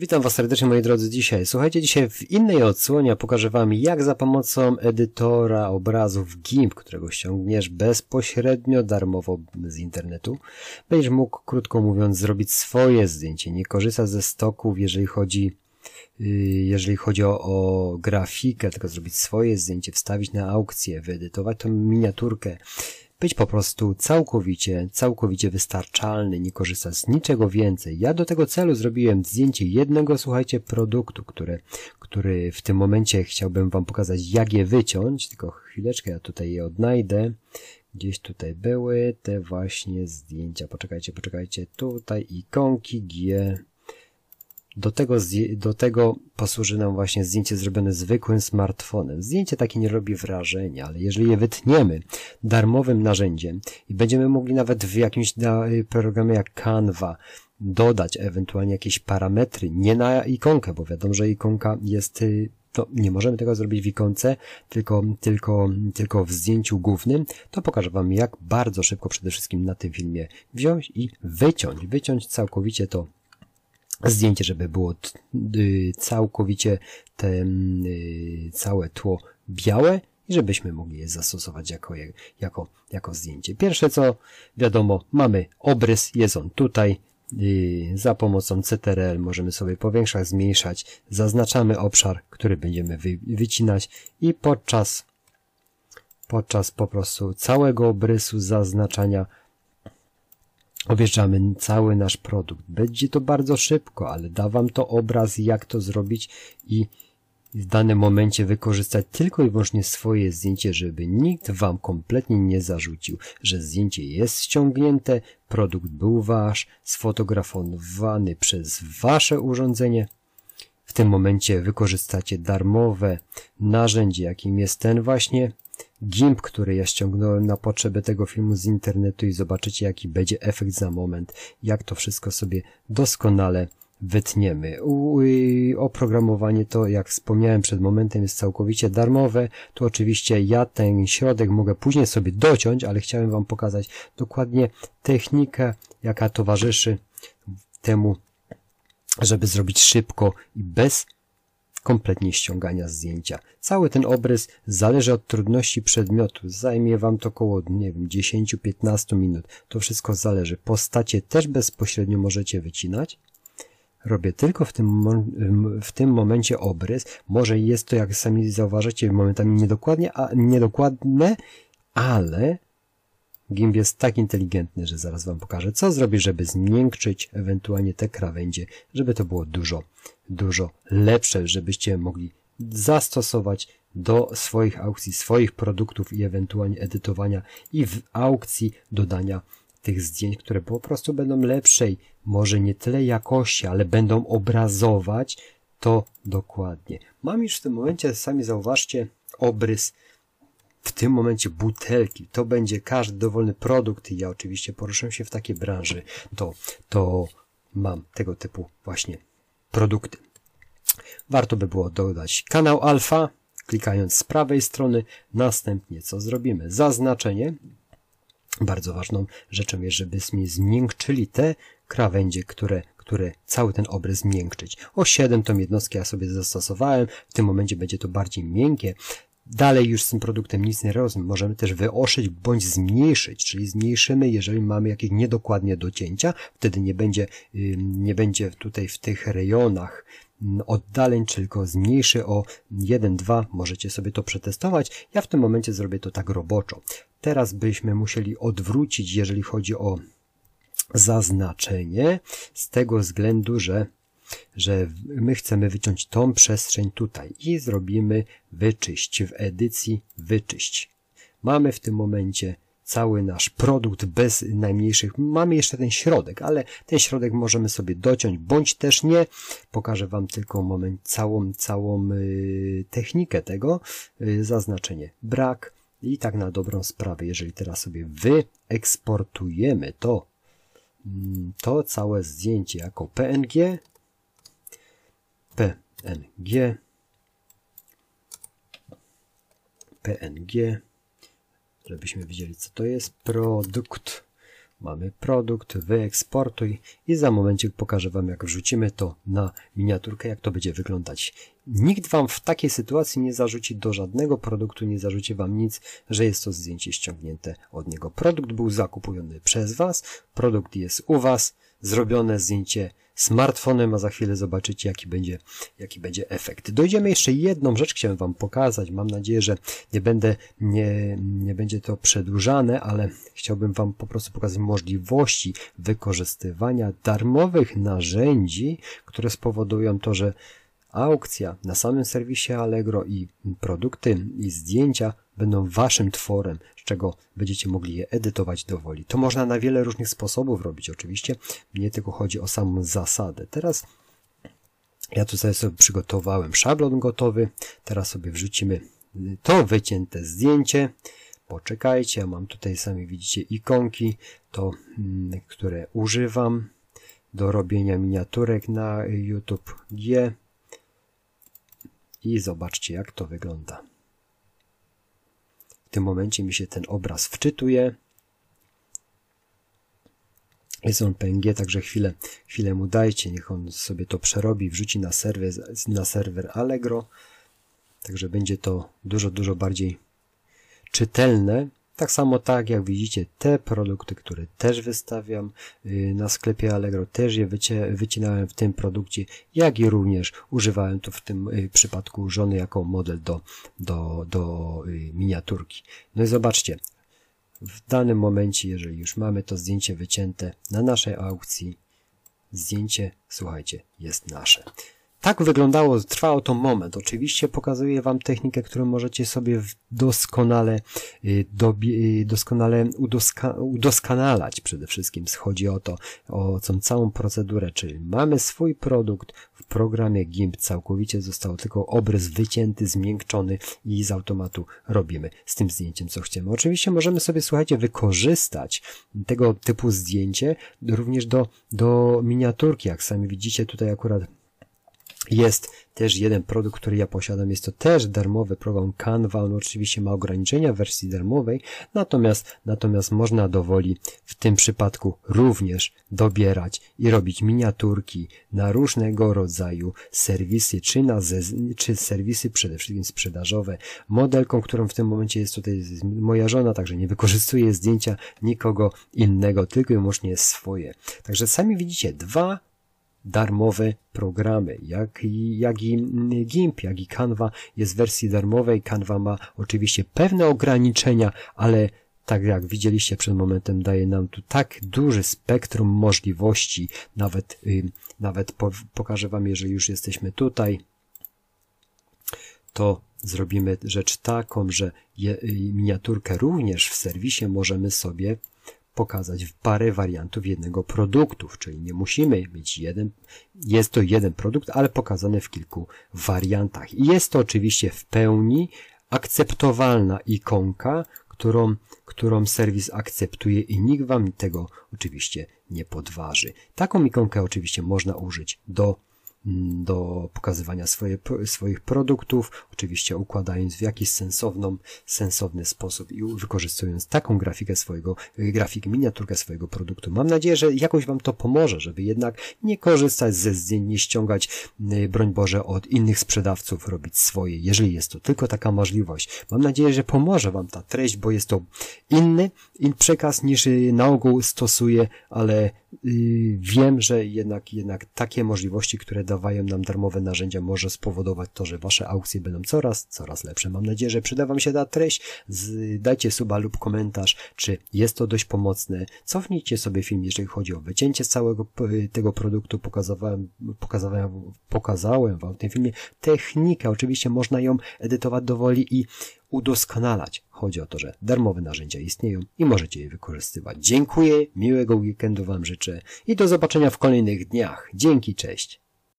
Witam Was serdecznie moi drodzy dzisiaj. Słuchajcie, dzisiaj w innej odsłonie pokażę Wam jak za pomocą edytora obrazów GIMP, którego ściągniesz bezpośrednio darmowo z internetu, będziesz mógł, krótko mówiąc, zrobić swoje zdjęcie. Nie korzystać ze stoków, jeżeli chodzi y, jeżeli chodzi o, o grafikę, tylko zrobić swoje zdjęcie, wstawić na aukcję, wyedytować tą miniaturkę, być po prostu całkowicie, całkowicie wystarczalny, nie korzystać z niczego więcej. Ja do tego celu zrobiłem zdjęcie jednego, słuchajcie, produktu, który, który w tym momencie chciałbym Wam pokazać, jak je wyciąć, tylko chwileczkę, ja tutaj je odnajdę. Gdzieś tutaj były te właśnie zdjęcia. Poczekajcie, poczekajcie. Tutaj ikonki G, do tego, do tego posłuży nam właśnie zdjęcie zrobione zwykłym smartfonem. Zdjęcie takie nie robi wrażenia, ale jeżeli je wytniemy darmowym narzędziem i będziemy mogli nawet w jakimś programie jak Canva dodać ewentualnie jakieś parametry, nie na ikonkę, bo wiadomo, że ikonka jest y, to nie możemy tego zrobić w ikonce, tylko, tylko, tylko w zdjęciu głównym, to pokażę Wam, jak bardzo szybko przede wszystkim na tym filmie wziąć i wyciąć, wyciąć całkowicie to zdjęcie, żeby było y, całkowicie te y, całe tło białe i żebyśmy mogli je zastosować jako, jako, jako zdjęcie. Pierwsze co wiadomo, mamy obrys, jest on tutaj, y, za pomocą CTRL możemy sobie powiększać, zmniejszać, zaznaczamy obszar, który będziemy wycinać i podczas podczas po prostu całego obrysu zaznaczania objeżdżamy cały nasz produkt. Będzie to bardzo szybko, ale da Wam to obraz, jak to zrobić i w danym momencie wykorzystać tylko i wyłącznie swoje zdjęcie, żeby nikt Wam kompletnie nie zarzucił, że zdjęcie jest ściągnięte, produkt był Wasz, sfotografowany przez Wasze urządzenie. W tym momencie wykorzystacie darmowe narzędzie, jakim jest ten właśnie GIMP, który ja ściągnąłem na potrzeby tego filmu z internetu i zobaczycie jaki będzie efekt za moment, jak to wszystko sobie doskonale wytniemy. U, oprogramowanie to, jak wspomniałem przed momentem, jest całkowicie darmowe. Tu oczywiście ja ten środek mogę później sobie dociąć, ale chciałem Wam pokazać dokładnie technikę, jaka towarzyszy temu, żeby zrobić szybko i bez kompletnie ściągania zdjęcia. Cały ten obrys zależy od trudności przedmiotu. Zajmie Wam to około, nie wiem, 10-15 minut. To wszystko zależy. Postacie też bezpośrednio możecie wycinać. Robię tylko w tym, w tym momencie obrys. Może jest to, jak sami zauważycie, momentami niedokładnie, a, niedokładne, ale GIMP jest tak inteligentny, że zaraz Wam pokażę, co zrobić, żeby zmiękczyć ewentualnie te krawędzie, żeby to było dużo, dużo lepsze, żebyście mogli zastosować do swoich aukcji, swoich produktów i ewentualnie edytowania i w aukcji dodania tych zdjęć, które po prostu będą lepszej, może nie tyle jakości, ale będą obrazować to dokładnie. Mam już w tym momencie, sami zauważcie, obrys w tym momencie butelki, to będzie każdy dowolny produkt i ja oczywiście poruszę się w takiej branży, to, to mam tego typu właśnie produkty. Warto by było dodać kanał alfa, klikając z prawej strony, następnie co zrobimy? Zaznaczenie. Bardzo ważną rzeczą jest, żebyśmy zmiękczyli te krawędzie, które, które cały ten obrys zmiękczyć. O 7 tą jednostkę ja sobie zastosowałem, w tym momencie będzie to bardziej miękkie. Dalej już z tym produktem nic nie robimy. Możemy też wyoszyć bądź zmniejszyć, czyli zmniejszymy, jeżeli mamy jakieś niedokładnie docięcia, wtedy nie będzie, nie będzie tutaj w tych rejonach oddaleń, tylko zmniejszy o 1-2. Możecie sobie to przetestować. Ja w tym momencie zrobię to tak roboczo. Teraz byśmy musieli odwrócić, jeżeli chodzi o zaznaczenie, z tego względu, że że my chcemy wyciąć tą przestrzeń tutaj i zrobimy wyczyść w edycji wyczyść. Mamy w tym momencie cały nasz produkt bez najmniejszych. Mamy jeszcze ten środek, ale ten środek możemy sobie dociąć, bądź też nie. Pokażę Wam tylko moment całą, całą y, technikę tego. Y, zaznaczenie brak i tak na dobrą sprawę, jeżeli teraz sobie wyeksportujemy to, mm, to całe zdjęcie jako PNG, PNG, PNG, żebyśmy wiedzieli co to jest, produkt, mamy produkt, wyeksportuj i za momencik pokażę Wam, jak wrzucimy to na miniaturkę, jak to będzie wyglądać. Nikt Wam w takiej sytuacji nie zarzuci do żadnego produktu, nie zarzuci Wam nic, że jest to zdjęcie ściągnięte od niego. Produkt był zakupiony przez Was, produkt jest u Was, zrobione zdjęcie smartfonem, a za chwilę zobaczycie, jaki będzie, jaki będzie efekt. Dojdziemy jeszcze jedną rzecz, chciałem Wam pokazać. Mam nadzieję, że nie będę, nie, nie będzie to przedłużane, ale chciałbym Wam po prostu pokazać możliwości wykorzystywania darmowych narzędzi, które spowodują to, że aukcja na samym serwisie Allegro i produkty i zdjęcia będą waszym tworem, z czego będziecie mogli je edytować do woli. To można na wiele różnych sposobów robić, oczywiście. Nie tylko chodzi o samą zasadę. Teraz ja tutaj sobie przygotowałem szablon gotowy. Teraz sobie wrzucimy to wycięte zdjęcie. Poczekajcie, ja mam tutaj sami widzicie ikonki, to mm, które używam do robienia miniaturek na YouTube G. I zobaczcie jak to wygląda. W tym momencie mi się ten obraz wczytuje. Jest on PNG, także chwilę, chwilę mu dajcie, niech on sobie to przerobi, wrzuci na serwer, na serwer Allegro. Także będzie to dużo, dużo bardziej czytelne tak samo tak, jak widzicie, te produkty, które też wystawiam y, na sklepie Allegro, też je wycinałem w tym produkcie, jak i również używałem to w tym y, przypadku żony jako model do, do, do y, miniaturki. No i zobaczcie, w danym momencie, jeżeli już mamy to zdjęcie wycięte na naszej aukcji, zdjęcie, słuchajcie, jest nasze. Tak wyglądało, trwało to moment. Oczywiście pokazuję Wam technikę, którą możecie sobie doskonale, y, y, doskonale udoska, udoskonalać przede wszystkim. Chodzi o to, o tą całą procedurę, czyli mamy swój produkt w programie GIMP, całkowicie został tylko obrys wycięty, zmiękczony i z automatu robimy z tym zdjęciem, co chcemy. Oczywiście możemy sobie, słuchajcie, wykorzystać tego typu zdjęcie również do, do miniaturki, jak sami widzicie tutaj akurat jest też jeden produkt, który ja posiadam. Jest to też darmowy program Canva. On oczywiście ma ograniczenia w wersji darmowej, natomiast, natomiast można dowoli w tym przypadku również dobierać i robić miniaturki na różnego rodzaju serwisy, czy, na ze, czy serwisy przede wszystkim sprzedażowe. Modelką, którą w tym momencie jest tutaj moja żona, także nie wykorzystuje zdjęcia nikogo innego, tylko i wyłącznie swoje. Także sami widzicie, dwa darmowe programy, jak i, jak i GIMP, jak i Canva jest w wersji darmowej. Canva ma oczywiście pewne ograniczenia, ale tak jak widzieliście przed momentem, daje nam tu tak duży spektrum możliwości. Nawet, y, nawet po, pokażę Wam, jeżeli już jesteśmy tutaj, to zrobimy rzecz taką, że je, y, miniaturkę również w serwisie możemy sobie pokazać w parę wariantów jednego produktu, czyli nie musimy mieć jeden, jest to jeden produkt, ale pokazany w kilku wariantach. I jest to oczywiście w pełni akceptowalna ikonka, którą, którą serwis akceptuje i nikt Wam tego oczywiście nie podważy. Taką ikonkę oczywiście można użyć do do pokazywania swoje, swoich produktów, oczywiście układając w jakiś sensowną, sensowny sposób i wykorzystując taką grafikę swojego, grafikę, miniaturkę swojego produktu. Mam nadzieję, że jakoś Wam to pomoże, żeby jednak nie korzystać ze zdjęć, nie ściągać, y, broń Boże, od innych sprzedawców, robić swoje, jeżeli jest to tylko taka możliwość. Mam nadzieję, że pomoże Wam ta treść, bo jest to inny, inny przekaz niż y, na ogół stosuję, ale Y, wiem, że jednak, jednak takie możliwości, które dawają nam darmowe narzędzia, może spowodować to, że wasze aukcje będą coraz, coraz lepsze. Mam nadzieję, że przyda wam się ta treść. Dajcie suba lub komentarz, czy jest to dość pomocne. Cofnijcie sobie film, jeżeli chodzi o wycięcie całego tego produktu. Pokazałem, pokazałem, pokazałem wam w tym filmie technikę. Oczywiście można ją edytować dowoli i udoskonalać. Chodzi o to, że darmowe narzędzia istnieją i możecie je wykorzystywać. Dziękuję, miłego weekendu Wam życzę i do zobaczenia w kolejnych dniach. Dzięki, cześć.